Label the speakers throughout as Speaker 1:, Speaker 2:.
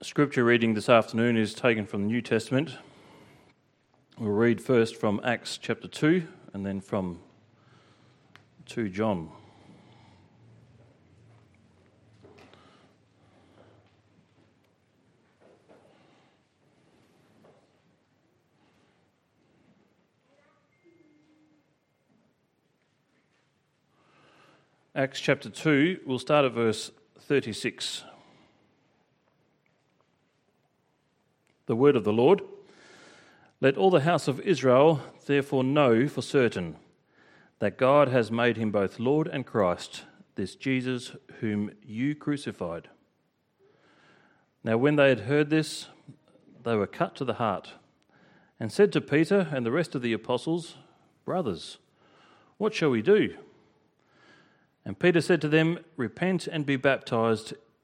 Speaker 1: Scripture reading this afternoon is taken from the New Testament. We'll read first from Acts chapter 2 and then from 2 John. Acts chapter 2, we'll start at verse 36. The word of the Lord. Let all the house of Israel therefore know for certain that God has made him both Lord and Christ, this Jesus whom you crucified. Now, when they had heard this, they were cut to the heart and said to Peter and the rest of the apostles, Brothers, what shall we do? And Peter said to them, Repent and be baptized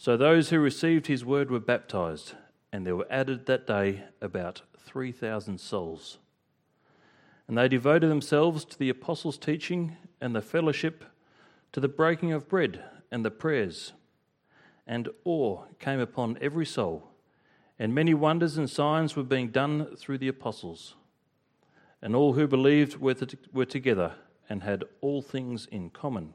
Speaker 1: So those who received his word were baptized, and there were added that day about 3,000 souls. And they devoted themselves to the apostles' teaching and the fellowship, to the breaking of bread and the prayers. And awe came upon every soul, and many wonders and signs were being done through the apostles. And all who believed were, were together and had all things in common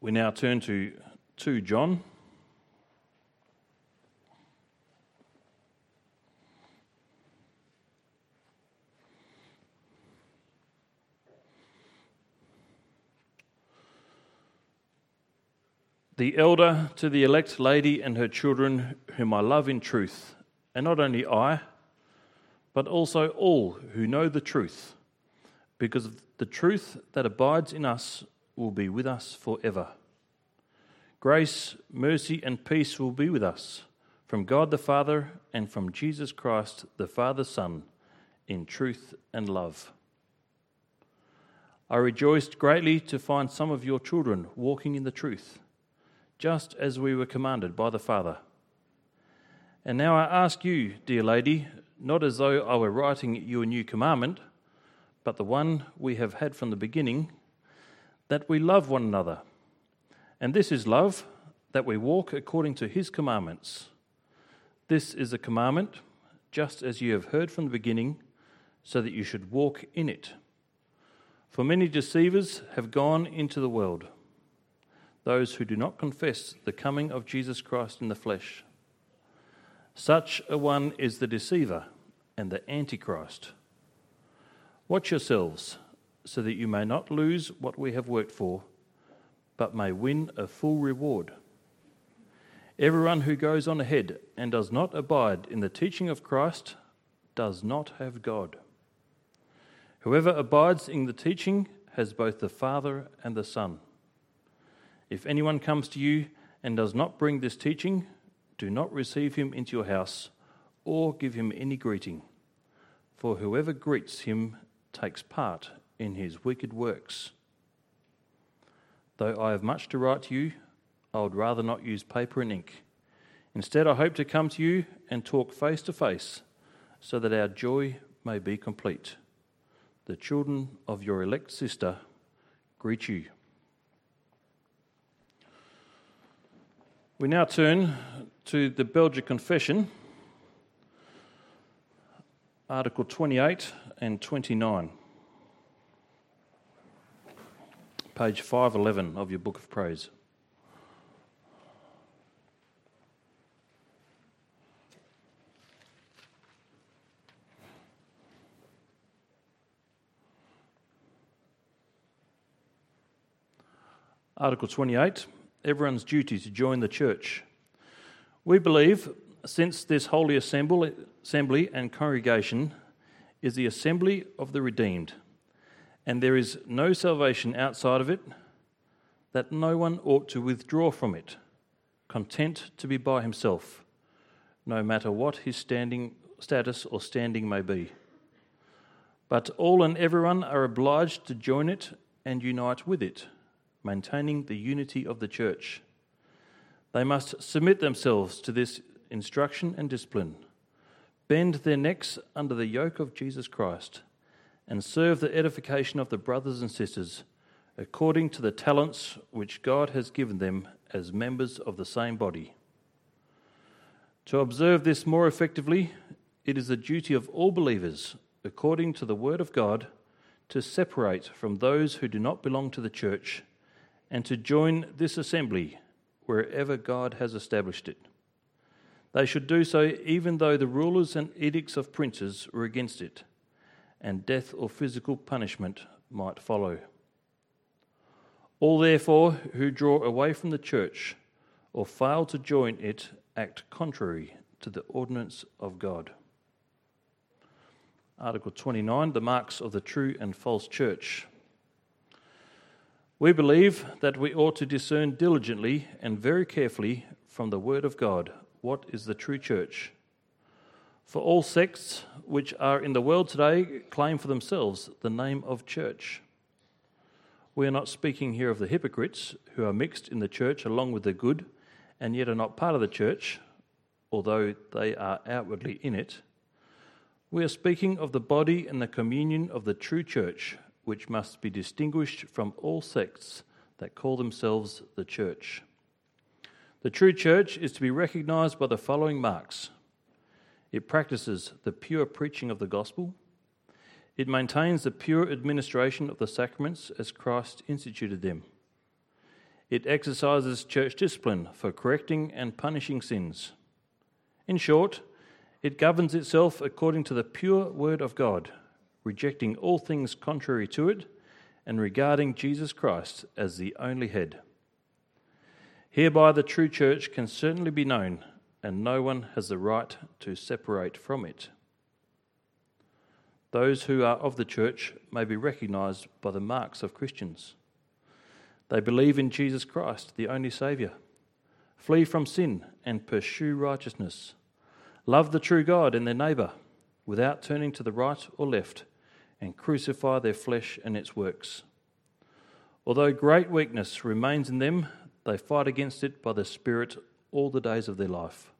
Speaker 1: We now turn to 2 John. The elder to the elect lady and her children, whom I love in truth, and not only I, but also all who know the truth, because the truth that abides in us will be with us forever. Grace, mercy, and peace will be with us from God the Father and from Jesus Christ, the Father Son, in truth and love. I rejoiced greatly to find some of your children walking in the truth, just as we were commanded by the Father. And now I ask you, dear lady, not as though I were writing you a new commandment, but the one we have had from the beginning that we love one another. And this is love, that we walk according to his commandments. This is a commandment, just as you have heard from the beginning, so that you should walk in it. For many deceivers have gone into the world, those who do not confess the coming of Jesus Christ in the flesh. Such a one is the deceiver and the antichrist. Watch yourselves so that you may not lose what we have worked for, but may win a full reward. Everyone who goes on ahead and does not abide in the teaching of Christ does not have God. Whoever abides in the teaching has both the Father and the Son. If anyone comes to you and does not bring this teaching, do not receive him into your house or give him any greeting, for whoever greets him takes part in his wicked works. Though I have much to write to you, I would rather not use paper and ink. Instead, I hope to come to you and talk face to face so that our joy may be complete. The children of your elect sister greet you. We now turn to the Belgic Confession, Article 28 and 29. page 511 of your book of praise. Article 28 Everyone's duty to join the church. We believe, since this holy assembly, assembly and congregation is the assembly of the redeemed, and there is no salvation outside of it, that no one ought to withdraw from it, content to be by himself, no matter what his standing, status or standing may be. But all and everyone are obliged to join it and unite with it maintaining the unity of the church. They must submit themselves to this instruction and discipline, bend their necks under the yoke of Jesus Christ, and serve the edification of the brothers and sisters according to the talents which God has given them as members of the same body. To observe this more effectively, it is the duty of all believers, according to the Word of God, to separate from those who do not belong to the church and to join this assembly wherever God has established it. They should do so even though the rulers and edicts of princes were against it, and death or physical punishment might follow. All, therefore, who draw away from the church or fail to join it act contrary to the ordinance of God. Article 29 The marks of the true and false church. We believe that we ought to discern diligently and very carefully from the Word of God what is the true church. For all sects which are in the world today claim for themselves the name of church. We are not speaking here of the hypocrites who are mixed in the church along with the good and yet are not part of the church, although they are outwardly in it. We are speaking of the body and the communion of the true church which must be distinguished from all sects that call themselves the church. The true church is to be recognized by the following marks it practices the pure preaching of the gospel, it maintains the pure administration of the sacraments as Christ instituted them. It exercises church discipline for correcting and punishing sins. In short, it governs itself according to the pure word of God rejecting all things contrary to it, and regarding Jesus Christ as the only head. Hereby the true church can certainly be known, and no one has the right to separate from it. Those who are of the church may be recognized by the marks of Christians. They believe in Jesus Christ, the only Saviour, flee from sin and pursue righteousness, love the true God and their neighbour without turning to the right or left and crucify their flesh and its works. Although great weakness remains in them, they fight against it by the Spirit all the days of their life.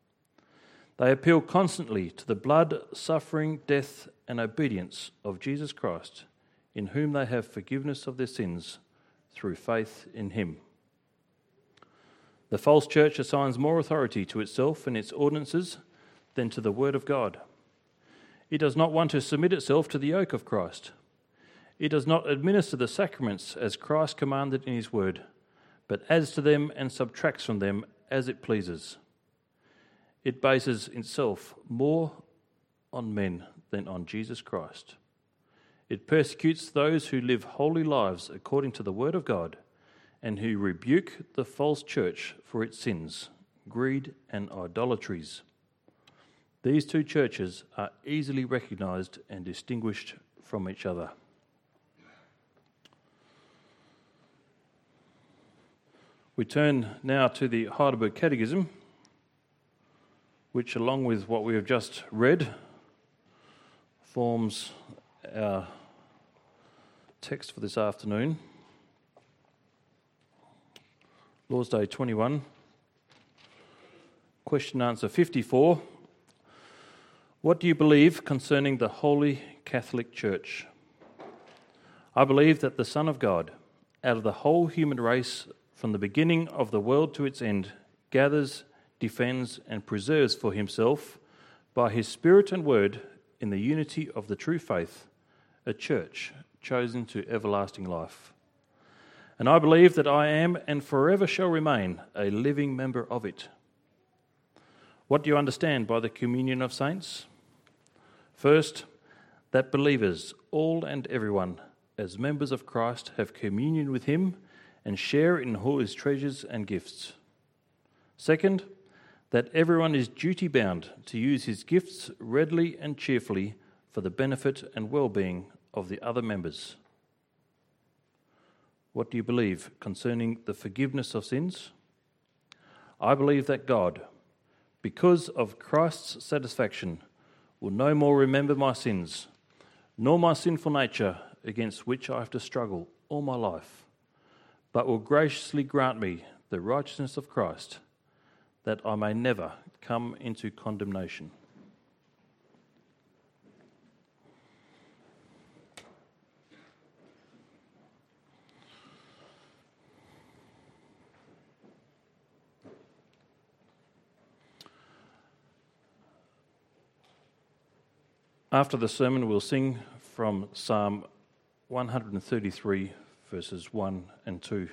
Speaker 1: They appeal constantly to the blood, suffering, death, and obedience of Jesus Christ, in whom they have forgiveness of their sins through faith in Him. The false church assigns more authority to itself and its ordinances than to the Word of God. It does not want to submit itself to the yoke of Christ. It does not administer the sacraments as Christ commanded in his word, but adds to them and subtracts from them as it pleases. It bases itself more on men than on Jesus Christ. It persecutes those who live holy lives according to the word of God and who rebuke the false church for its sins, greed, and idolatries. These two churches are easily recognized and distinguished from each other. We turn now to the Heidelberg Catechism, which, along with what we have just read, forms our text for this afternoon. Lord's Day 21, question answer 54 what do you believe concerning the Holy Catholic Church? I believe that the Son of God, out of the whole human race, from the beginning of the world to its end, gathers, defends, and preserves for himself, by his Spirit and Word, in the unity of the true faith, a church chosen to everlasting life. And I believe that I am and forever shall remain a living member of it. What do you understand by the communion of saints? First, that believers, all and everyone, as members of Christ, have communion with Him and share in all his treasures and gifts. Second, that everyone is duty bound to use his gifts readily and cheerfully for the benefit and well being of the other members. What do you believe concerning the forgiveness of sins? I believe that God, because of Christ's satisfaction, will no more remember my sins, nor my sinful nature against which I have to struggle all my life, but will graciously grant me the righteousness of Christ, that I may never come into condemnation. After the sermon, we'll sing from Psalm 133, verses 1 and 2.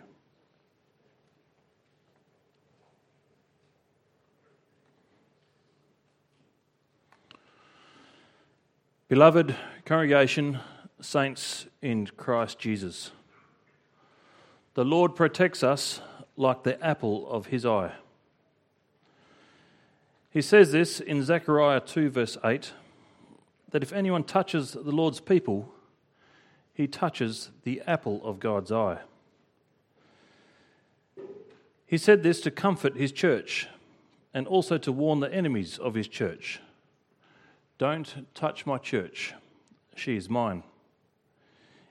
Speaker 1: Beloved congregation, saints in Christ Jesus, the Lord protects us like the apple of his eye. He says this in Zechariah 2, verse 8 that if anyone touches the Lord's people, he touches the apple of God's eye. He said this to comfort his church and also to warn the enemies of his church. Don't touch my church, she is mine.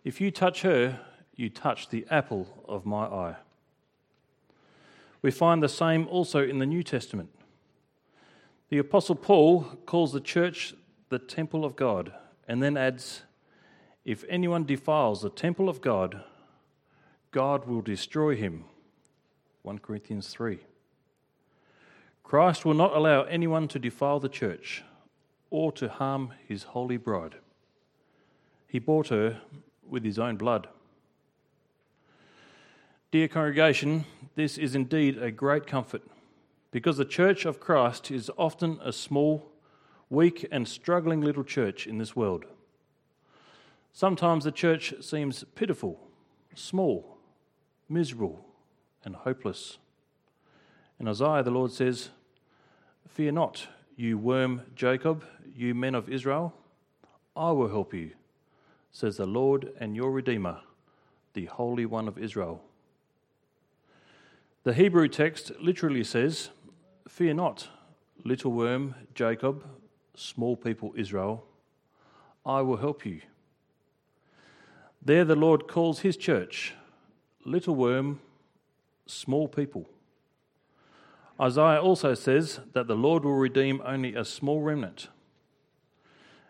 Speaker 1: If you touch her, you touch the apple of my eye. We find the same also in the New Testament. The Apostle Paul calls the church the temple of God, and then adds, If anyone defiles the temple of God, God will destroy him. 1 Corinthians 3. Christ will not allow anyone to defile the church or to harm his holy bride. He bought her with his own blood. Dear congregation, this is indeed a great comfort because the church of Christ is often a small weak and struggling little church in this world. Sometimes the church seems pitiful, small, miserable, and hopeless. In Isaiah, the Lord says, Fear not, you worm Jacob, you men of Israel. I will help you, says the Lord and your Redeemer, the Holy One of Israel. The Hebrew text literally says, Fear not, little worm Jacob, small people Israel, I will help you. There the Lord calls his church little worm, small people. Isaiah also says that the Lord will redeem only a small remnant.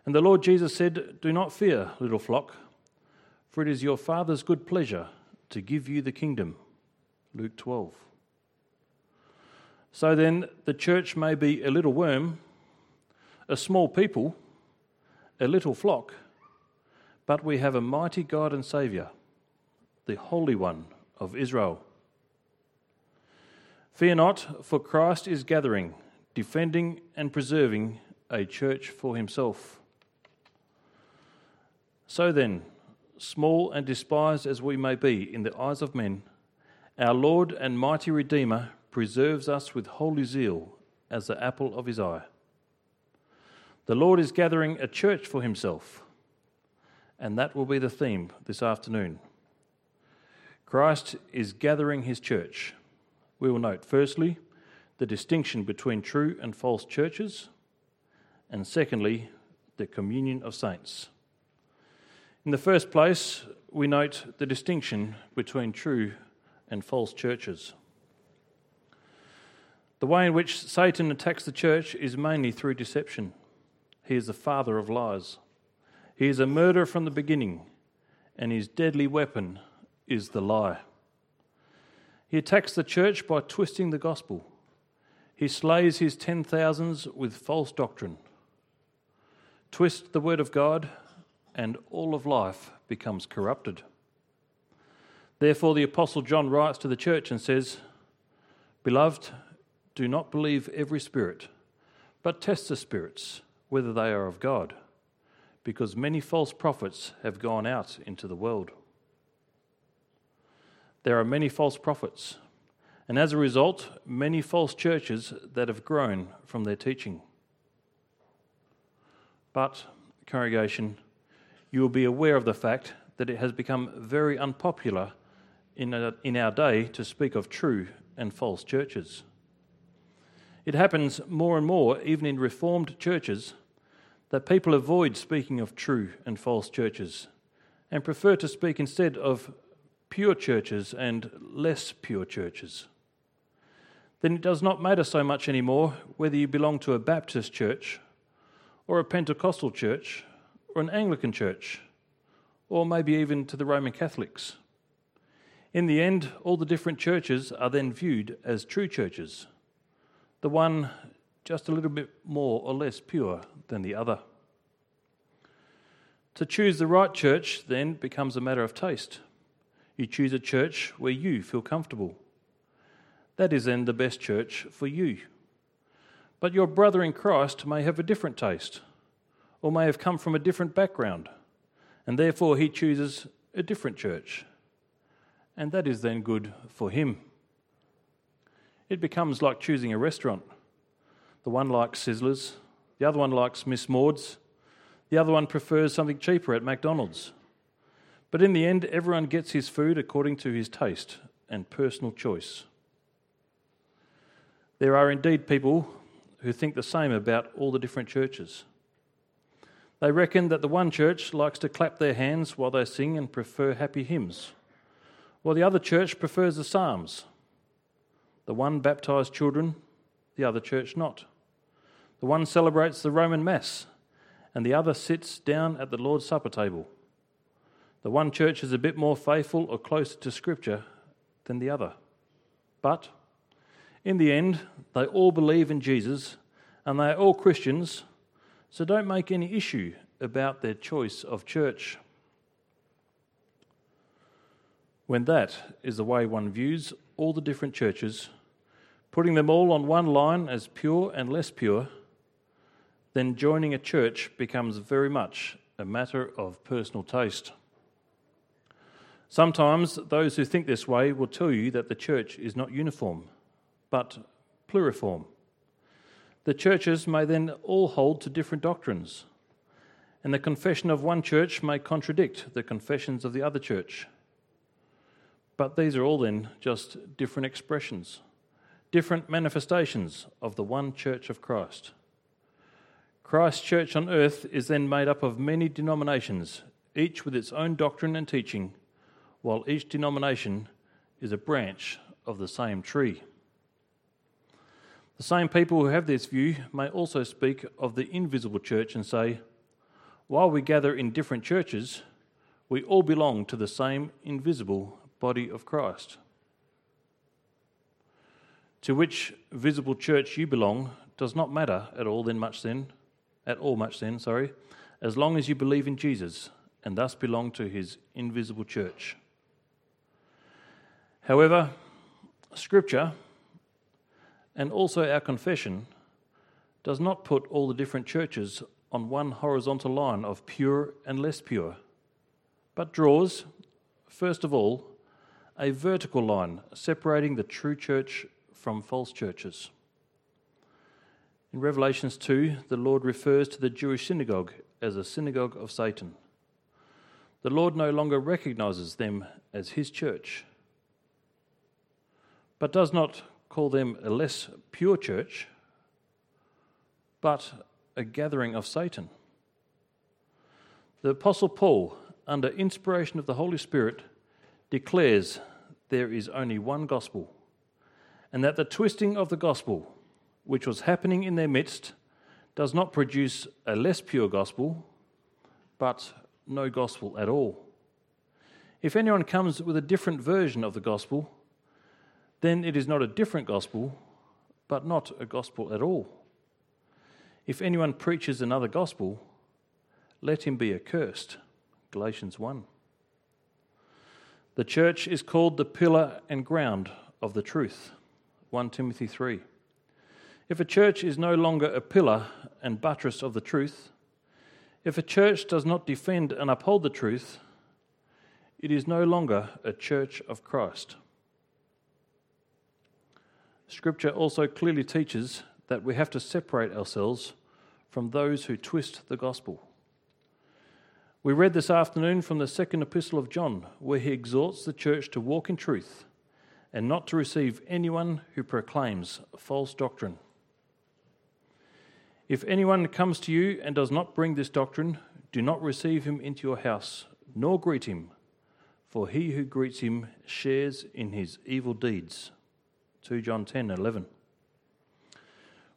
Speaker 1: And the Lord Jesus said, Do not fear, little flock, for it is your Father's good pleasure to give you the kingdom. Luke 12. So then, the church may be a little worm, a small people, a little flock, but we have a mighty God and Saviour, the Holy One of Israel. Fear not, for Christ is gathering, defending and preserving a church for himself. So then, small and despised as we may be in the eyes of men, our Lord and mighty Redeemer preserves us with holy zeal as the apple of his eye. The Lord is gathering a church for himself, and that will be the theme this afternoon. Christ is gathering his church. We will note, firstly, the distinction between true and false churches, and secondly, the communion of saints. In the first place, we note the distinction between true and false churches. The way in which Satan attacks the church is mainly through deception. He is the father of lies. He is a murderer from the beginning, and his deadly weapon is the lie. He attacks the church by twisting the gospel. He slays his ten thousands with false doctrine. Twist the word of God, and all of life becomes corrupted. Therefore, the Apostle John writes to the church and says, Beloved, do not believe every spirit, but test the spirits whether they are of God, because many false prophets have gone out into the world. there are many false prophets, and as a result, many false churches that have grown from their teaching. But, congregation, you will be aware of the fact that it has become very unpopular in, a, in our day to speak of true and false churches. It happens more and more, even in Reformed churches, that people avoid speaking of true and false churches and prefer to speak instead of pure churches and less pure churches. Then it does not matter so much anymore whether you belong to a Baptist church or a Pentecostal church or an Anglican church or maybe even to the Roman Catholics. In the end, all the different churches are then viewed as true churches, the one just a little bit more or less pure than the other. To choose the right church then becomes a matter of taste. You choose a church where you feel comfortable. That is then the best church for you. But your brother in Christ may have a different taste, or may have come from a different background, and therefore he chooses a different church. And that is then good for him. It becomes like choosing a restaurant. The one likes Sizzlers, the other one likes Miss Maud's, the other one prefers something cheaper at McDonald's. But in the end, everyone gets his food according to his taste and personal choice. There are indeed people who think the same about all the different churches. They reckon that the one church likes to clap their hands while they sing and prefer happy hymns, while the other church prefers the Psalms. The one baptizes children, the other church not. The one celebrates the Roman Mass, and the other sits down at the Lord's Supper table. The one church is a bit more faithful or closer to Scripture than the other. But in the end, they all believe in Jesus and they are all Christians, so don't make any issue about their choice of church. When that is the way one views all the different churches, putting them all on one line as pure and less pure, then joining a church becomes very much a matter of personal taste. Sometimes those who think this way will tell you that the church is not uniform, but pluriform. The churches may then all hold to different doctrines, and the confession of one church may contradict the confessions of the other church. But these are all then just different expressions, different manifestations of the one church of Christ. Christ's church on earth is then made up of many denominations, each with its own doctrine and teaching while each denomination is a branch of the same tree. The same people who have this view may also speak of the invisible church and say, while we gather in different churches, we all belong to the same invisible body of Christ. To which visible church you belong does not matter at all then much then, at all much then, sorry, as long as you believe in Jesus and thus belong to his invisible church. However, Scripture and also our confession does not put all the different churches on one horizontal line of pure and less pure, but draws, first of all, a vertical line separating the true church from false churches. In Revelations 2, the Lord refers to the Jewish synagogue as a synagogue of Satan. The Lord no longer recognizes them as his church but does not call them a less pure church, but a gathering of Satan. The Apostle Paul, under inspiration of the Holy Spirit, declares there is only one gospel, and that the twisting of the gospel, which was happening in their midst, does not produce a less pure gospel, but no gospel at all. If anyone comes with a different version of the gospel, then it is not a different gospel, but not a gospel at all. If anyone preaches another gospel, let him be accursed. Galatians 1. The church is called the pillar and ground of the truth. 1 Timothy 3. If a church is no longer a pillar and buttress of the truth, if a church does not defend and uphold the truth, it is no longer a church of Christ. Scripture also clearly teaches that we have to separate ourselves from those who twist the gospel. We read this afternoon from the second epistle of John, where he exhorts the church to walk in truth and not to receive anyone who proclaims false doctrine. If anyone comes to you and does not bring this doctrine, do not receive him into your house, nor greet him, for he who greets him shares in his evil deeds. 2 John 10 11.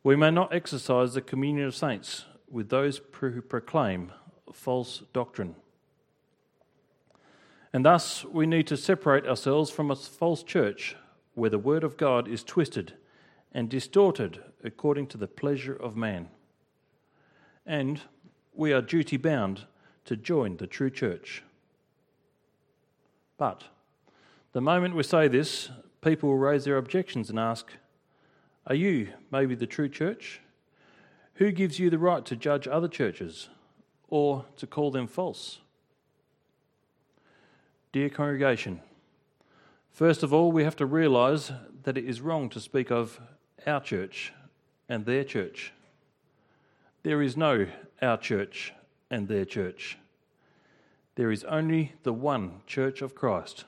Speaker 1: We may not exercise the communion of saints with those who proclaim false doctrine. And thus, we need to separate ourselves from a false church where the word of God is twisted and distorted according to the pleasure of man. And we are duty bound to join the true church. But the moment we say this, people will raise their objections and ask, Are you maybe the true church? Who gives you the right to judge other churches or to call them false? Dear congregation, first of all, we have to realise that it is wrong to speak of our church and their church. There is no our church and their church. There is only the one church of Christ.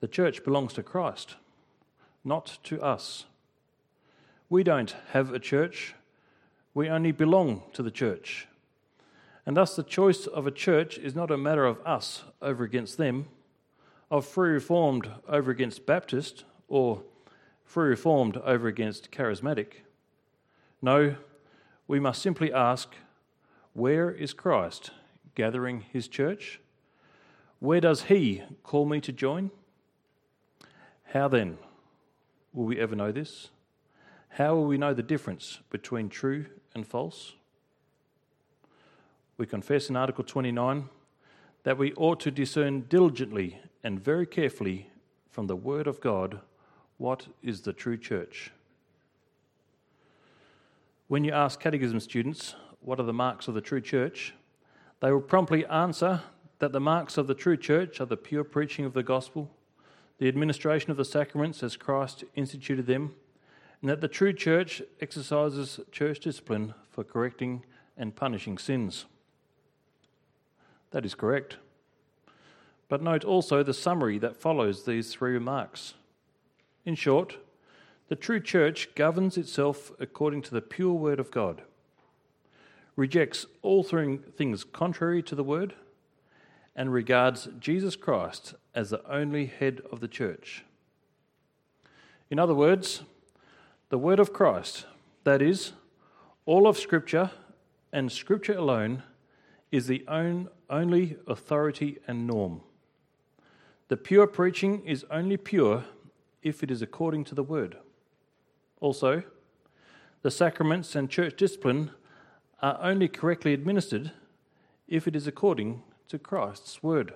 Speaker 1: The church belongs to Christ, not to us. We don't have a church, we only belong to the church. And thus, the choice of a church is not a matter of us over against them, of Free Reformed over against Baptist, or Free Reformed over against Charismatic. No, we must simply ask where is Christ gathering his church? Where does he call me to join? How then will we ever know this? How will we know the difference between true and false? we confess in Article 29 that we ought to discern diligently and very carefully from the Word of God what is the true church. When you ask catechism students what are the marks of the true church, they will promptly answer that the marks of the true church are the pure preaching of the gospel, the administration of the sacraments as Christ instituted them, and that the true church exercises church discipline for correcting and punishing sins. That is correct. But note also the summary that follows these three remarks. In short, the true church governs itself according to the pure word of God, rejects all things contrary to the word, and regards Jesus Christ as the only head of the church. In other words, the word of Christ, that is, all of Scripture and Scripture alone, is the only authority and norm. The pure preaching is only pure if it is according to the word. Also, the sacraments and church discipline are only correctly administered if it is according to Christ's word.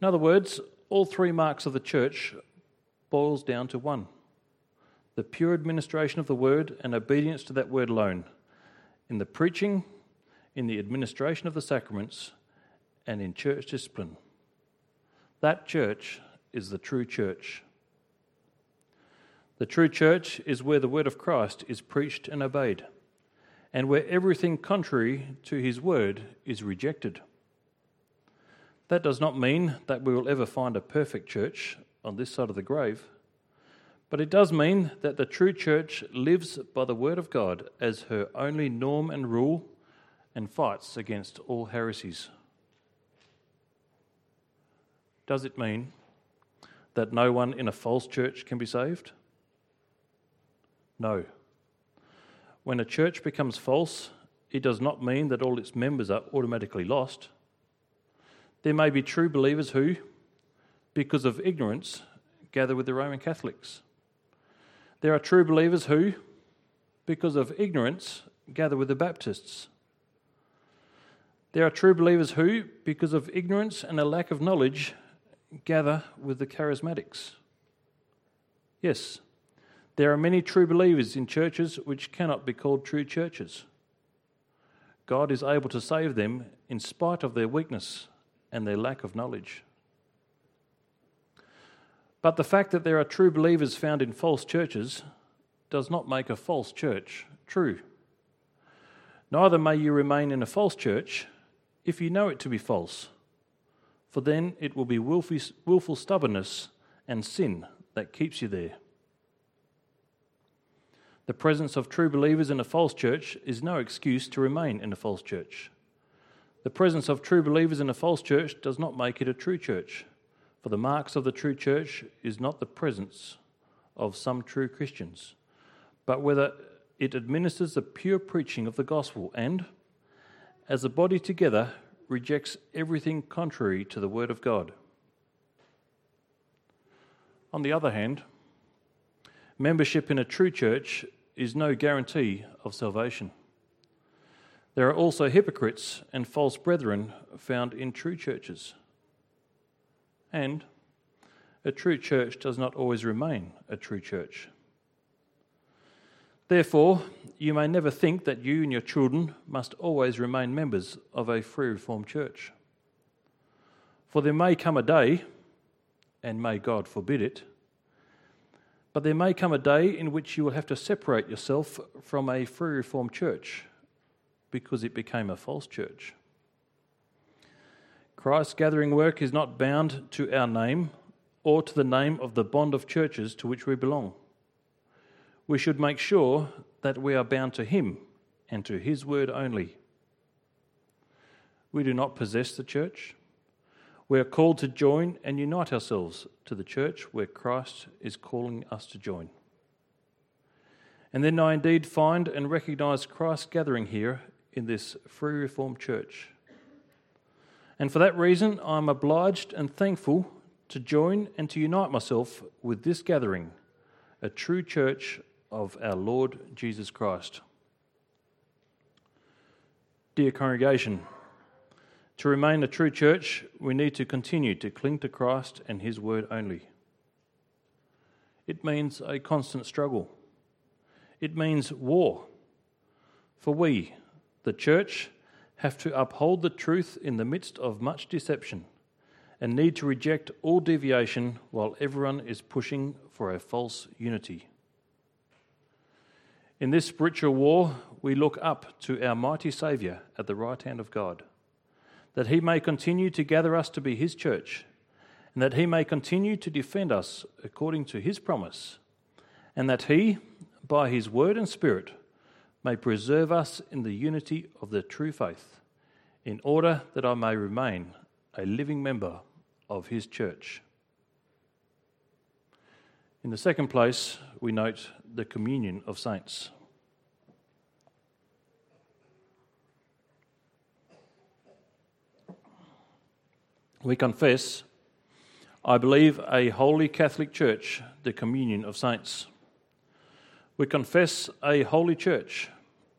Speaker 1: In other words, all three marks of the church boils down to one the pure administration of the word and obedience to that word alone in the preaching in the administration of the sacraments, and in church discipline. That church is the true church. The true church is where the word of Christ is preached and obeyed, and where everything contrary to his word is rejected. That does not mean that we will ever find a perfect church on this side of the grave, but it does mean that the true church lives by the word of God as her only norm and rule and fights against all heresies. Does it mean that no one in a false church can be saved? No. When a church becomes false, it does not mean that all its members are automatically lost. There may be true believers who, because of ignorance, gather with the Roman Catholics. There are true believers who, because of ignorance, gather with the Baptists. There are true believers who, because of ignorance and a lack of knowledge, gather with the charismatics. Yes, there are many true believers in churches which cannot be called true churches. God is able to save them in spite of their weakness and their lack of knowledge. But the fact that there are true believers found in false churches does not make a false church true. Neither may you remain in a false church if you know it to be false, for then it will be willful stubbornness and sin that keeps you there. The presence of true believers in a false church is no excuse to remain in a false church. The presence of true believers in a false church does not make it a true church, for the marks of the true church is not the presence of some true Christians, but whether it administers the pure preaching of the gospel and, as a body together, rejects everything contrary to the word of God. On the other hand, membership in a true church is no guarantee of salvation. There are also hypocrites and false brethren found in true churches. And a true church does not always remain a true church. Therefore, you may never think that you and your children must always remain members of a free reformed church. For there may come a day, and may God forbid it, but there may come a day in which you will have to separate yourself from a free reformed church because it became a false church. Christ's gathering work is not bound to our name or to the name of the bond of churches to which we belong we should make sure that we are bound to Him and to His word only. We do not possess the church. We are called to join and unite ourselves to the church where Christ is calling us to join. And then I indeed find and recognize Christ gathering here in this free reformed church. And for that reason, I'm obliged and thankful to join and to unite myself with this gathering, a true church of our Lord Jesus Christ. Dear congregation, to remain a true church, we need to continue to cling to Christ and His word only. It means a constant struggle. It means war. For we, the church, have to uphold the truth in the midst of much deception and need to reject all deviation while everyone is pushing for a false unity. In this spiritual war, we look up to our mighty Saviour at the right hand of God, that he may continue to gather us to be his church, and that he may continue to defend us according to his promise, and that he, by his word and spirit, may preserve us in the unity of the true faith, in order that I may remain a living member of his church. In the second place, we note the communion of saints. We confess, I believe, a holy Catholic Church, the communion of saints. We confess a holy church,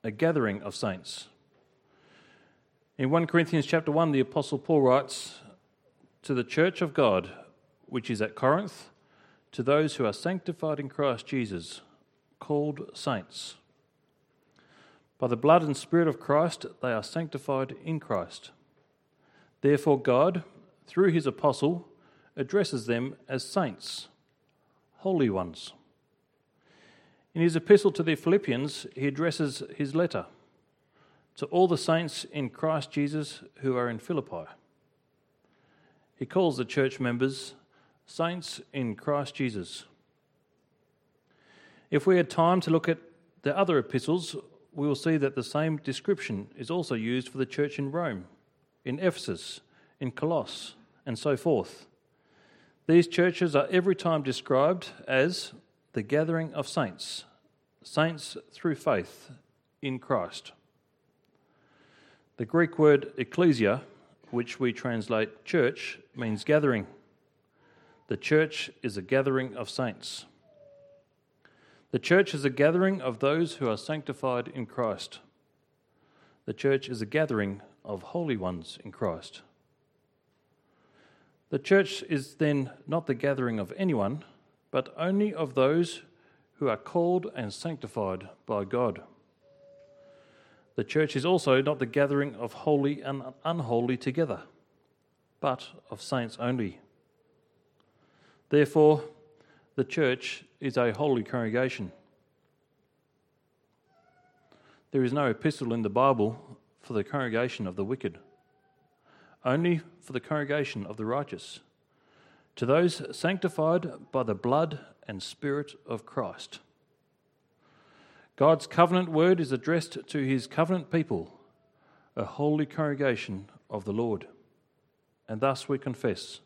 Speaker 1: a gathering of saints. In 1 Corinthians chapter 1, the Apostle Paul writes, To the church of God, which is at Corinth, to those who are sanctified in Christ Jesus, called saints. By the blood and Spirit of Christ, they are sanctified in Christ. Therefore, God, through his apostle, addresses them as saints, holy ones. In his epistle to the Philippians, he addresses his letter to all the saints in Christ Jesus who are in Philippi. He calls the church members saints in Christ Jesus. If we had time to look at the other epistles, we will see that the same description is also used for the church in Rome, in Ephesus, in Colossus, and so forth. These churches are every time described as the gathering of saints, saints through faith in Christ. The Greek word ecclesia, which we translate church, means gathering. The church is a gathering of saints. The church is a gathering of those who are sanctified in Christ. The church is a gathering of holy ones in Christ. The church is then not the gathering of anyone, but only of those who are called and sanctified by God. The church is also not the gathering of holy and unholy together, but of saints only. Therefore, the church is a holy congregation. There is no epistle in the Bible for the congregation of the wicked, only for the congregation of the righteous, to those sanctified by the blood and Spirit of Christ. God's covenant word is addressed to his covenant people, a holy congregation of the Lord. And thus we confess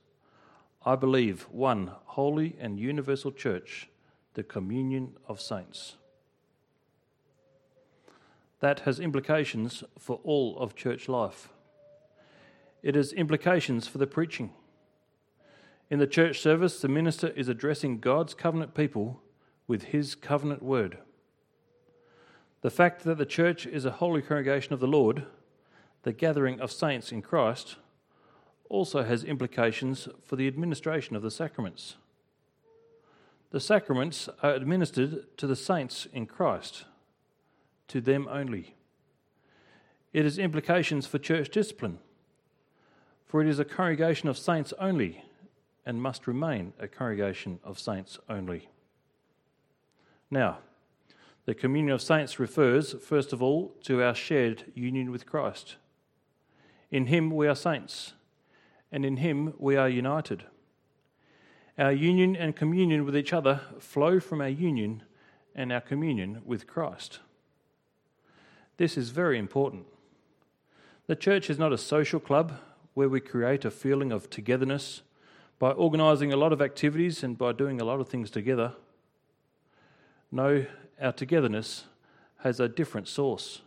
Speaker 1: I believe one holy and universal church, the communion of saints. That has implications for all of church life. It has implications for the preaching. In the church service, the minister is addressing God's covenant people with his covenant word. The fact that the church is a holy congregation of the Lord, the gathering of saints in Christ, also has implications for the administration of the sacraments. The sacraments are administered to the saints in Christ, to them only. It has implications for church discipline, for it is a congregation of saints only and must remain a congregation of saints only. Now, the communion of saints refers, first of all, to our shared union with Christ. In Him we are saints and in Him we are united. Our union and communion with each other flow from our union and our communion with Christ. This is very important. The church is not a social club where we create a feeling of togetherness by organising a lot of activities and by doing a lot of things together. No, our togetherness has a different source.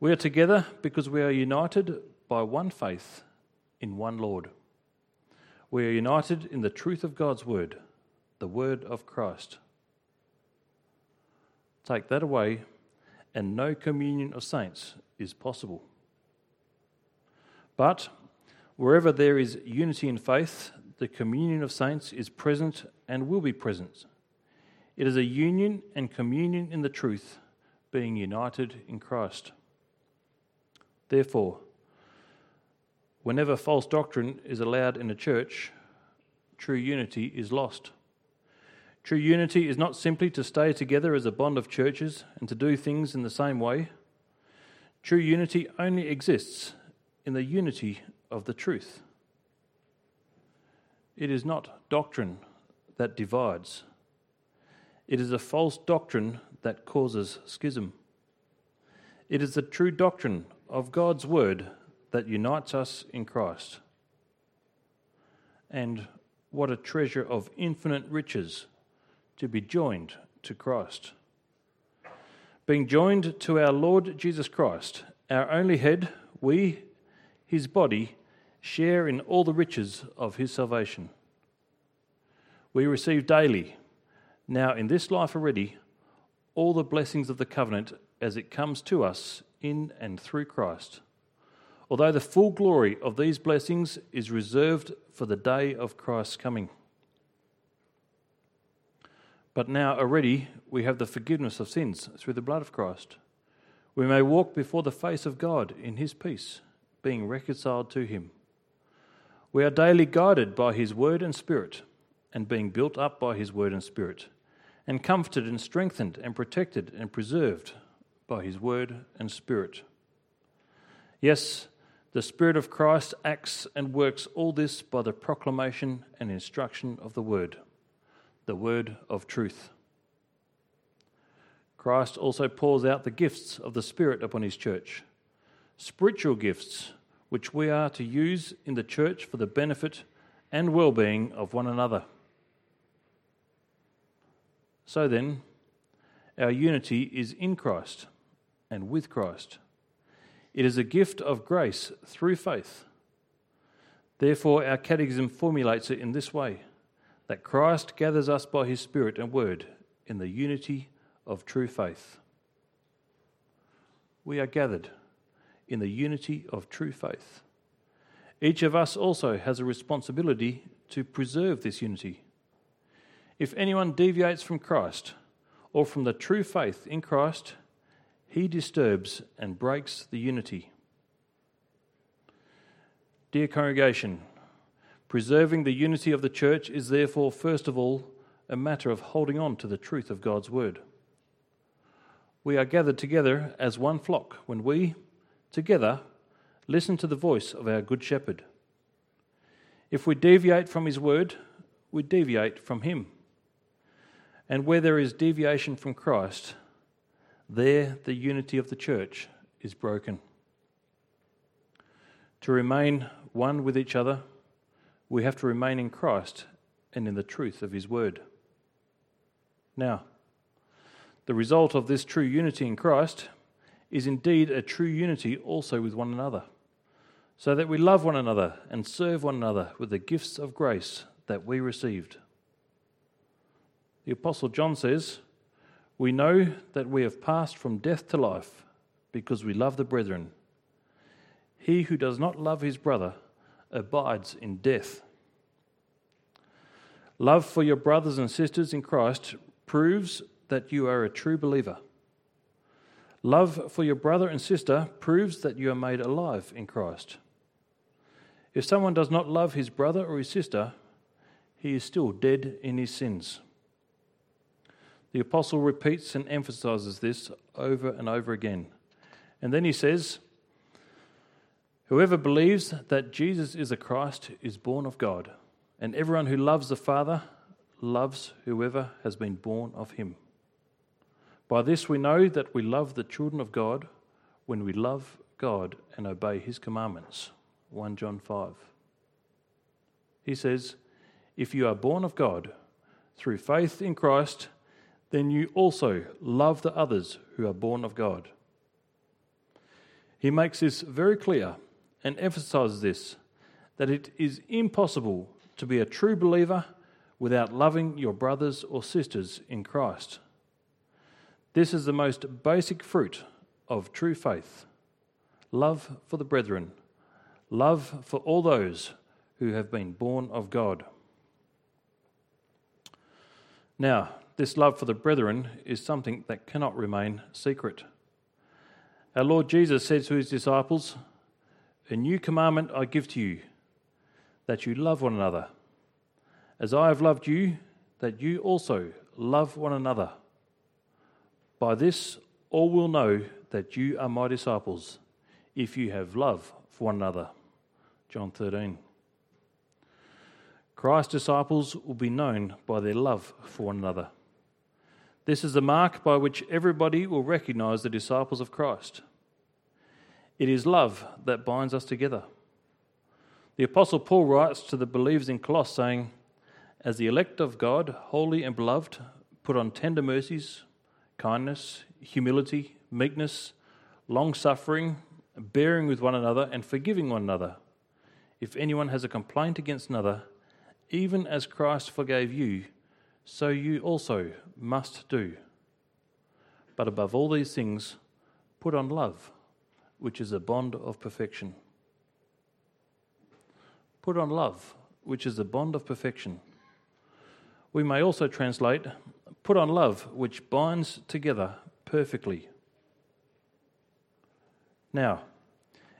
Speaker 1: We are together because we are united by one faith in one Lord. We are united in the truth of God's word, the word of Christ. Take that away, and no communion of saints is possible. But wherever there is unity in faith, the communion of saints is present and will be present. It is a union and communion in the truth, being united in Christ. Therefore, Whenever false doctrine is allowed in a church, true unity is lost. True unity is not simply to stay together as a bond of churches and to do things in the same way. True unity only exists in the unity of the truth. It is not doctrine that divides, it is a false doctrine that causes schism. It is the true doctrine of God's word that unites us in Christ. And what a treasure of infinite riches to be joined to Christ. Being joined to our Lord Jesus Christ, our only head, we, his body, share in all the riches of his salvation. We receive daily, now in this life already, all the blessings of the covenant as it comes to us in and through Christ although the full glory of these blessings is reserved for the day of Christ's coming. But now already we have the forgiveness of sins through the blood of Christ. We may walk before the face of God in his peace, being reconciled to him. We are daily guided by his word and spirit, and being built up by his word and spirit, and comforted and strengthened and protected and preserved by his word and spirit. Yes, the Spirit of Christ acts and works all this by the proclamation and instruction of the Word, the Word of truth. Christ also pours out the gifts of the Spirit upon His church, spiritual gifts which we are to use in the church for the benefit and well being of one another. So then, our unity is in Christ and with Christ. It is a gift of grace through faith. Therefore, our catechism formulates it in this way that Christ gathers us by his Spirit and word in the unity of true faith. We are gathered in the unity of true faith. Each of us also has a responsibility to preserve this unity. If anyone deviates from Christ or from the true faith in Christ, he disturbs and breaks the unity. Dear congregation, Preserving the unity of the church is therefore, first of all, a matter of holding on to the truth of God's word. We are gathered together as one flock when we, together, listen to the voice of our Good Shepherd. If we deviate from his word, we deviate from him. And where there is deviation from Christ, there the unity of the church is broken. To remain one with each other, we have to remain in Christ and in the truth of his word. Now, the result of this true unity in Christ is indeed a true unity also with one another, so that we love one another and serve one another with the gifts of grace that we received. The Apostle John says, We know that we have passed from death to life because we love the brethren. He who does not love his brother abides in death. Love for your brothers and sisters in Christ proves that you are a true believer. Love for your brother and sister proves that you are made alive in Christ. If someone does not love his brother or his sister, he is still dead in his sins. The apostle repeats and emphasizes this over and over again. And then he says, Whoever believes that Jesus is the Christ is born of God, and everyone who loves the Father loves whoever has been born of him. By this we know that we love the children of God when we love God and obey his commandments. 1 John 5. He says, If you are born of God through faith in Christ, then you also love the others who are born of God. He makes this very clear and emphasizes this that it is impossible to be a true believer without loving your brothers or sisters in Christ. This is the most basic fruit of true faith love for the brethren, love for all those who have been born of God. Now, this love for the brethren is something that cannot remain secret. Our Lord Jesus said to his disciples, A new commandment I give to you, that you love one another. As I have loved you, that you also love one another. By this, all will know that you are my disciples, if you have love for one another. John 13. Christ's disciples will be known by their love for one another. This is the mark by which everybody will recognize the disciples of Christ. It is love that binds us together. The Apostle Paul writes to the believers in Colossae, saying, as the elect of God, holy and beloved, put on tender mercies, kindness, humility, meekness, long suffering, bearing with one another, and forgiving one another. If anyone has a complaint against another, even as Christ forgave you, so you also must do. But above all these things, put on love, which is a bond of perfection. Put on love, which is a bond of perfection. We may also translate, put on love, which binds together perfectly. Now,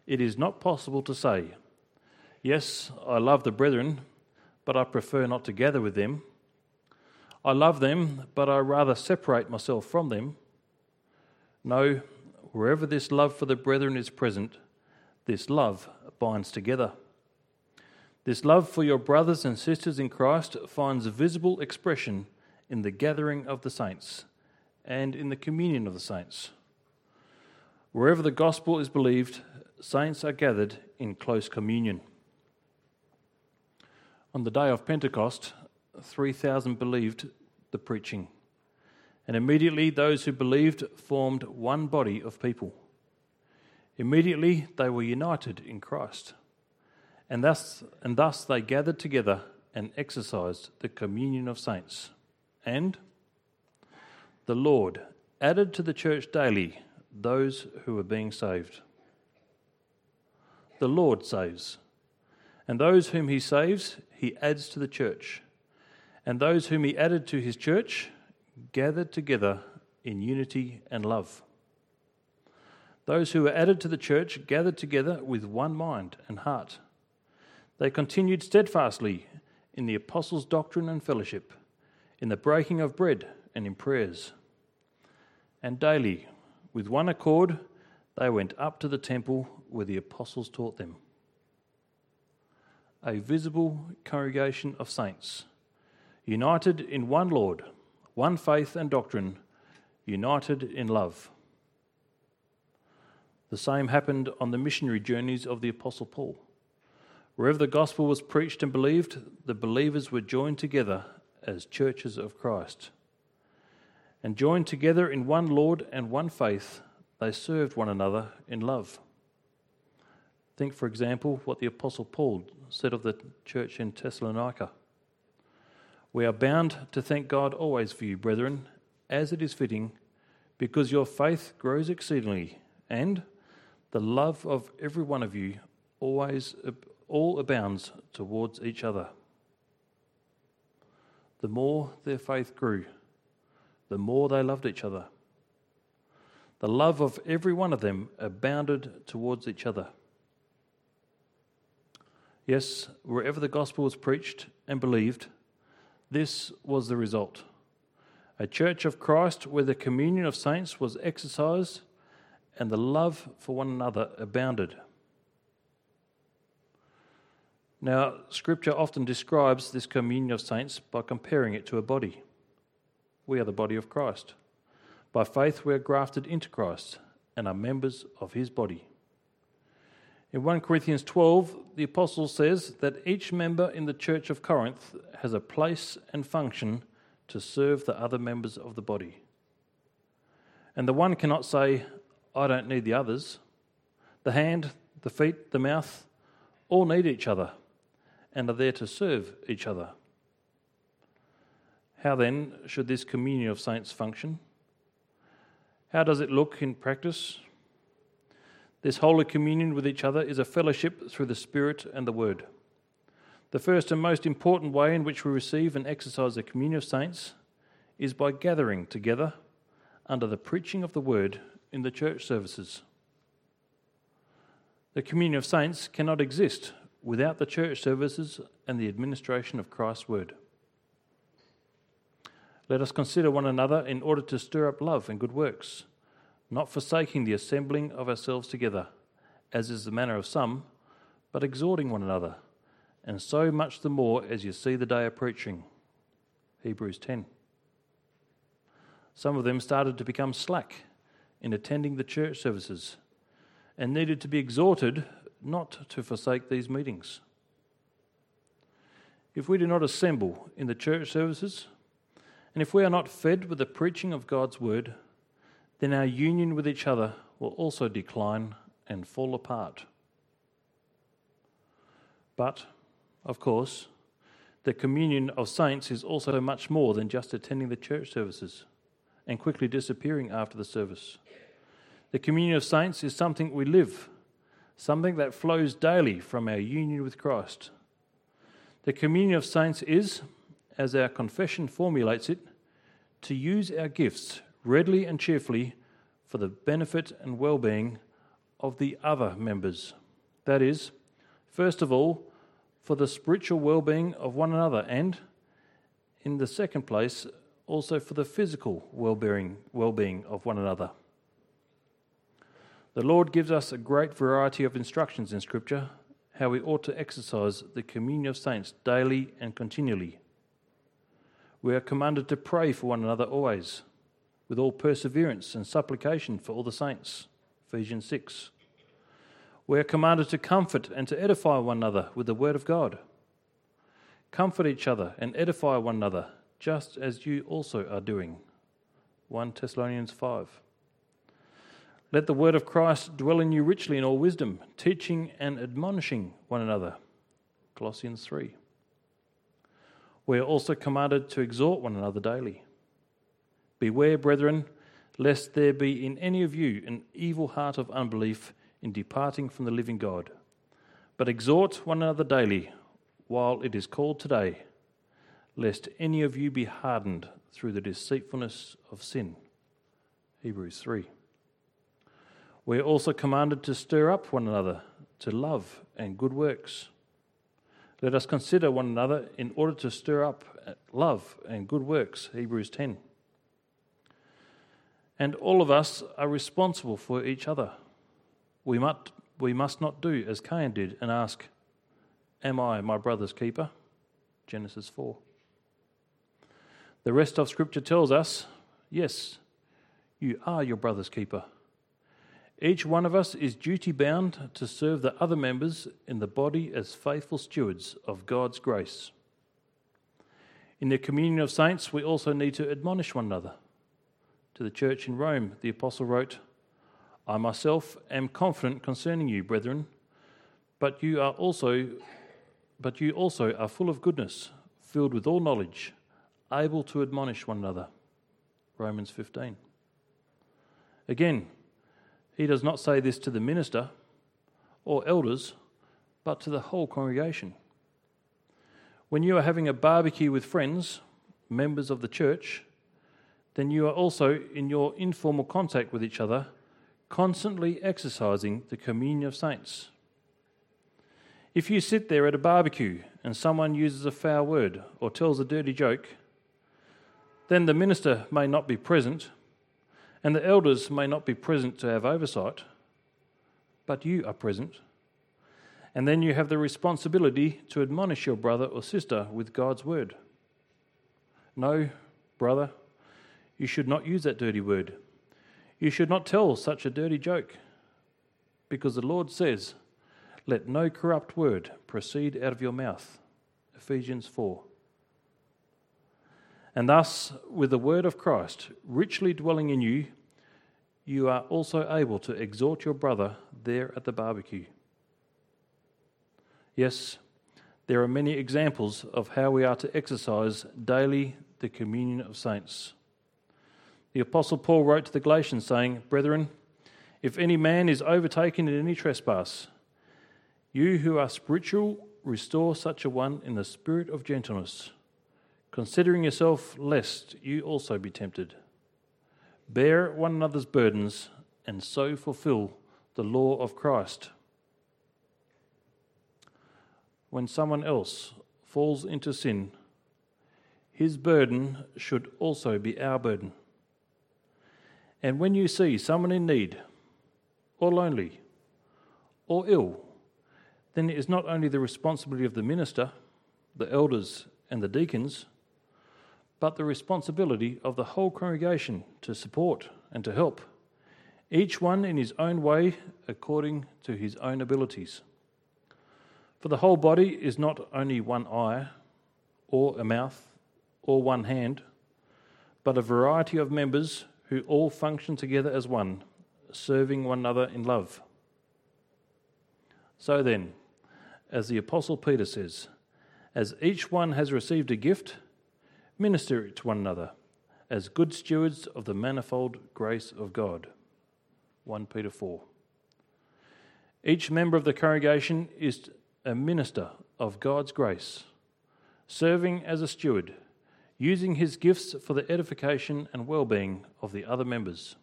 Speaker 1: it is not possible to say, Yes, I love the brethren, but I prefer not to gather with them. I love them, but I rather separate myself from them. No, wherever this love for the brethren is present, this love binds together. This love for your brothers and sisters in Christ finds visible expression in the gathering of the saints and in the communion of the saints. Wherever the gospel is believed, saints are gathered in close communion. On the day of Pentecost, 3,000 believed the preaching, and immediately those who believed formed one body of people. Immediately they were united in Christ. And thus, and thus they gathered together and exercised the communion of saints. And the Lord added to the church daily those who were being saved. The Lord saves, and those whom he saves, he adds to the church. And those whom he added to his church, gathered together in unity and love. Those who were added to the church gathered together with one mind and heart. They continued steadfastly in the apostles' doctrine and fellowship, in the breaking of bread and in prayers. And daily, with one accord, they went up to the temple where the apostles taught them. A visible congregation of saints, united in one Lord, one faith and doctrine, united in love. The same happened on the missionary journeys of the Apostle Paul. Wherever the gospel was preached and believed, the believers were joined together as churches of Christ. And joined together in one Lord and one faith, they served one another in love. Think, for example, what the Apostle Paul said of the church in Thessalonica. We are bound to thank God always for you, brethren, as it is fitting, because your faith grows exceedingly, and the love of every one of you always all abounds towards each other. The more their faith grew, the more they loved each other. The love of every one of them abounded towards each other. Yes, wherever the gospel was preached and believed, this was the result. A church of Christ where the communion of saints was exercised and the love for one another abounded. Now, Scripture often describes this communion of saints by comparing it to a body. We are the body of Christ. By faith, we are grafted into Christ and are members of his body. In 1 Corinthians 12, the apostle says that each member in the church of Corinth has a place and function to serve the other members of the body. And the one cannot say, I don't need the others. The hand, the feet, the mouth all need each other and are there to serve each other. How then should this communion of saints function? How does it look in practice? This holy communion with each other is a fellowship through the Spirit and the Word. The first and most important way in which we receive and exercise the communion of saints is by gathering together under the preaching of the Word in the church services. The communion of saints cannot exist without the church services and the administration of Christ's word. Let us consider one another in order to stir up love and good works, not forsaking the assembling of ourselves together, as is the manner of some, but exhorting one another, and so much the more as you see the day approaching. Hebrews 10. Some of them started to become slack in attending the church services and needed to be exhorted not to forsake these meetings. If we do not assemble in the church services, and if we are not fed with the preaching of God's word, then our union with each other will also decline and fall apart. But, of course, the communion of saints is also much more than just attending the church services and quickly disappearing after the service. The communion of saints is something we live, something that flows daily from our union with Christ. The communion of saints is, as our confession formulates it, to use our gifts readily and cheerfully for the benefit and well being of the other members. That is, first of all, for the spiritual well being of one another, and, in the second place, also for the physical well being of one another. The Lord gives us a great variety of instructions in Scripture how we ought to exercise the communion of saints daily and continually. We are commanded to pray for one another always, with all perseverance and supplication for all the saints. Ephesians 6. We are commanded to comfort and to edify one another with the word of God. Comfort each other and edify one another, just as you also are doing. 1 Thessalonians 5. Let the word of Christ dwell in you richly in all wisdom, teaching and admonishing one another. Colossians 3. We are also commanded to exhort one another daily. Beware, brethren, lest there be in any of you an evil heart of unbelief in departing from the living God. But exhort one another daily, while it is called today, lest any of you be hardened through the deceitfulness of sin. Hebrews 3. We are also commanded to stir up one another to love and good works. Let us consider one another in order to stir up love and good works. Hebrews 10. And all of us are responsible for each other. We must, we must not do as Cain did and ask, Am I my brother's keeper? Genesis 4. The rest of Scripture tells us, Yes, you are your brother's keeper. Each one of us is duty bound to serve the other members in the body as faithful stewards of God's grace. In the communion of saints, we also need to admonish one another. To the church in Rome, the apostle wrote, I myself am confident concerning you, brethren, but you are also but you also are full of goodness, filled with all knowledge, able to admonish one another. Romans 15. Again, he does not say this to the minister or elders, but to the whole congregation. When you are having a barbecue with friends, members of the church, then you are also in your informal contact with each other, constantly exercising the communion of saints. If you sit there at a barbecue and someone uses a foul word or tells a dirty joke, then the minister may not be present and the elders may not be present to have oversight, but you are present. And then you have the responsibility to admonish your brother or sister with God's word. No, brother, you should not use that dirty word. You should not tell such a dirty joke. Because the Lord says, Let no corrupt word proceed out of your mouth. Ephesians 4. And thus, with the word of Christ richly dwelling in you, you are also able to exhort your brother there at the barbecue. Yes, there are many examples of how we are to exercise daily the communion of saints. The Apostle Paul wrote to the Galatians, saying, Brethren, if any man is overtaken in any trespass, you who are spiritual, restore such a one in the spirit of gentleness considering yourself, lest you also be tempted. Bear one another's burdens, and so fulfill the law of Christ. When someone else falls into sin, his burden should also be our burden. And when you see someone in need, or lonely, or ill, then it is not only the responsibility of the minister, the elders, and the deacons but the responsibility of the whole congregation to support and to help, each one in his own way according to his own abilities. For the whole body is not only one eye, or a mouth, or one hand, but a variety of members who all function together as one, serving one another in love. So then, as the Apostle Peter says, as each one has received a gift, minister to one another as good stewards of the manifold grace of God. 1 Peter 4. Each member of the congregation is a minister of God's grace, serving as a steward, using his gifts for the edification and well being of the other members.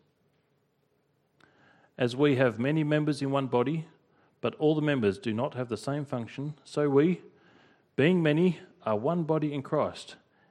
Speaker 1: As we have many members in one body, but all the members do not have the same function, so we, being many, are one body in Christ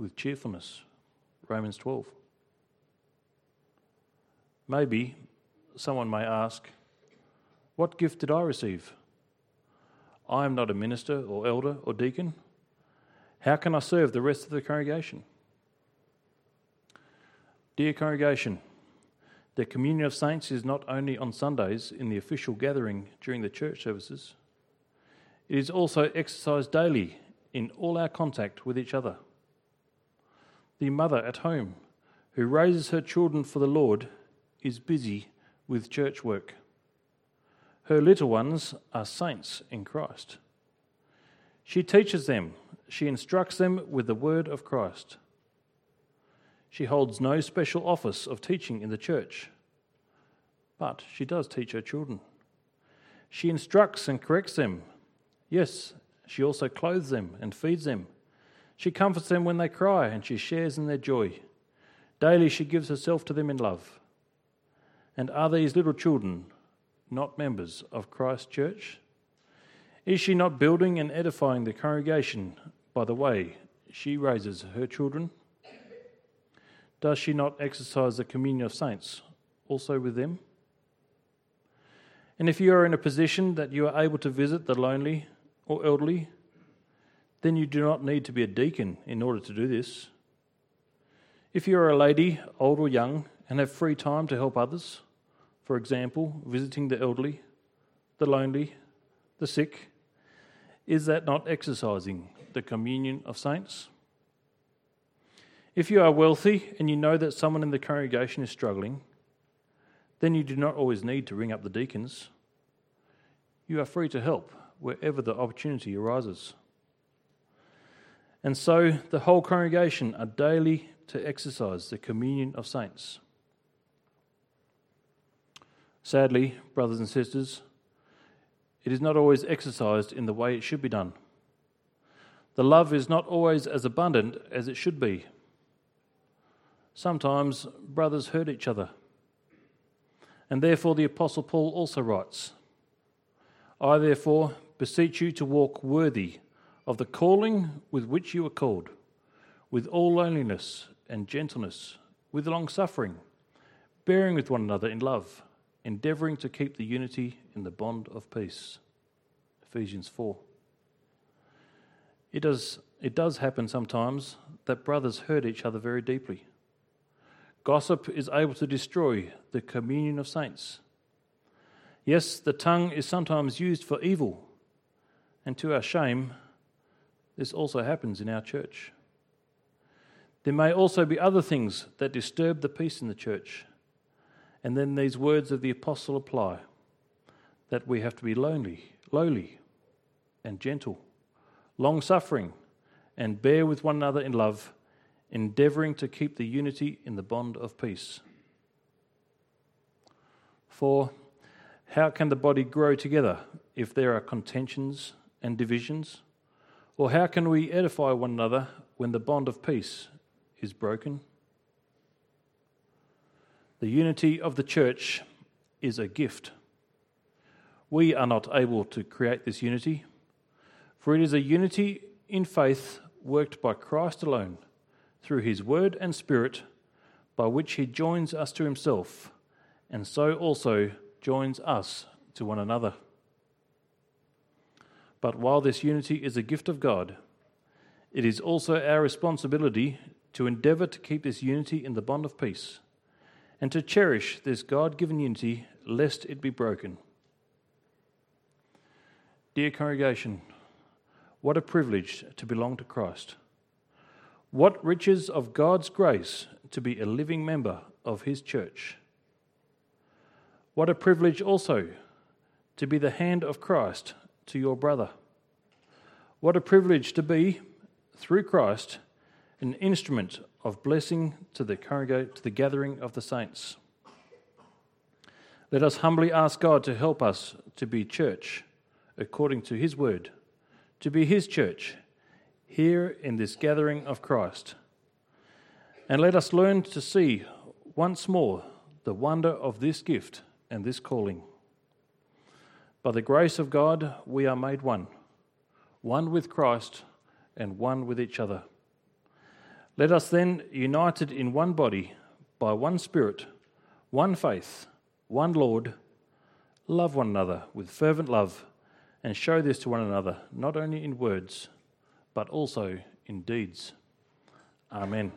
Speaker 1: with cheerfulness. Romans 12. Maybe someone may ask, What gift did I receive? I am not a minister or elder or deacon. How can I serve the rest of the congregation? Dear congregation, the communion of saints is not only on Sundays in the official gathering during the church services, it is also exercised daily in all our contact with each other the mother at home who raises her children for the Lord is busy with church work. Her little ones are saints in Christ. She teaches them, she instructs them with the word of Christ. She holds no special office of teaching in the church, but she does teach her children. She instructs and corrects them. Yes, she also clothes them and feeds them. She comforts them when they cry, and she shares in their joy. Daily she gives herself to them in love. And are these little children not members of Christ's church? Is she not building and edifying the congregation by the way she raises her children? Does she not exercise the communion of saints also with them? And if you are in a position that you are able to visit the lonely or elderly, then you do not need to be a deacon in order to do this. If you are a lady, old or young, and have free time to help others, for example, visiting the elderly, the lonely, the sick, is that not exercising the communion of saints? If you are wealthy and you know that someone in the congregation is struggling, then you do not always need to ring up the deacons. You are free to help wherever the opportunity arises. And so the whole congregation are daily to exercise the communion of saints. Sadly, brothers and sisters, it is not always exercised in the way it should be done. The love is not always as abundant as it should be. Sometimes brothers hurt each other. And therefore, the Apostle Paul also writes I therefore beseech you to walk worthy of the calling with which you are called, with all loneliness and gentleness, with long suffering, bearing with one another in love, endeavouring to keep the unity in the bond of peace. Ephesians 4. It does, it does happen sometimes that brothers hurt each other very deeply. Gossip is able to destroy the communion of saints. Yes, the tongue is sometimes used for evil, and to our shame, this also happens in our church. There may also be other things that disturb the peace in the church. And then these words of the apostle apply that we have to be lonely, lowly, and gentle, long suffering, and bear with one another in love, endeavouring to keep the unity in the bond of peace. For how can the body grow together if there are contentions and divisions? Or how can we edify one another when the bond of peace is broken? The unity of the church is a gift. We are not able to create this unity, for it is a unity in faith worked by Christ alone, through his word and spirit, by which he joins us to himself, and so also joins us to one another. But while this unity is a gift of God, it is also our responsibility to endeavour to keep this unity in the bond of peace, and to cherish this God given unity lest it be broken. Dear congregation, what a privilege to belong to Christ. What riches of God's grace to be a living member of His church. What a privilege also to be the hand of Christ to your brother. What a privilege to be, through Christ, an instrument of blessing to the, to the gathering of the saints. Let us humbly ask God to help us to be church according to His word, to be His church here in this gathering of Christ. And let us learn to see once more the wonder of this gift and this calling. By the grace of God, we are made one, one with Christ and one with each other. Let us then, united in one body, by one Spirit, one faith, one Lord, love one another with fervent love, and show this to one another, not only in words, but also in deeds. Amen.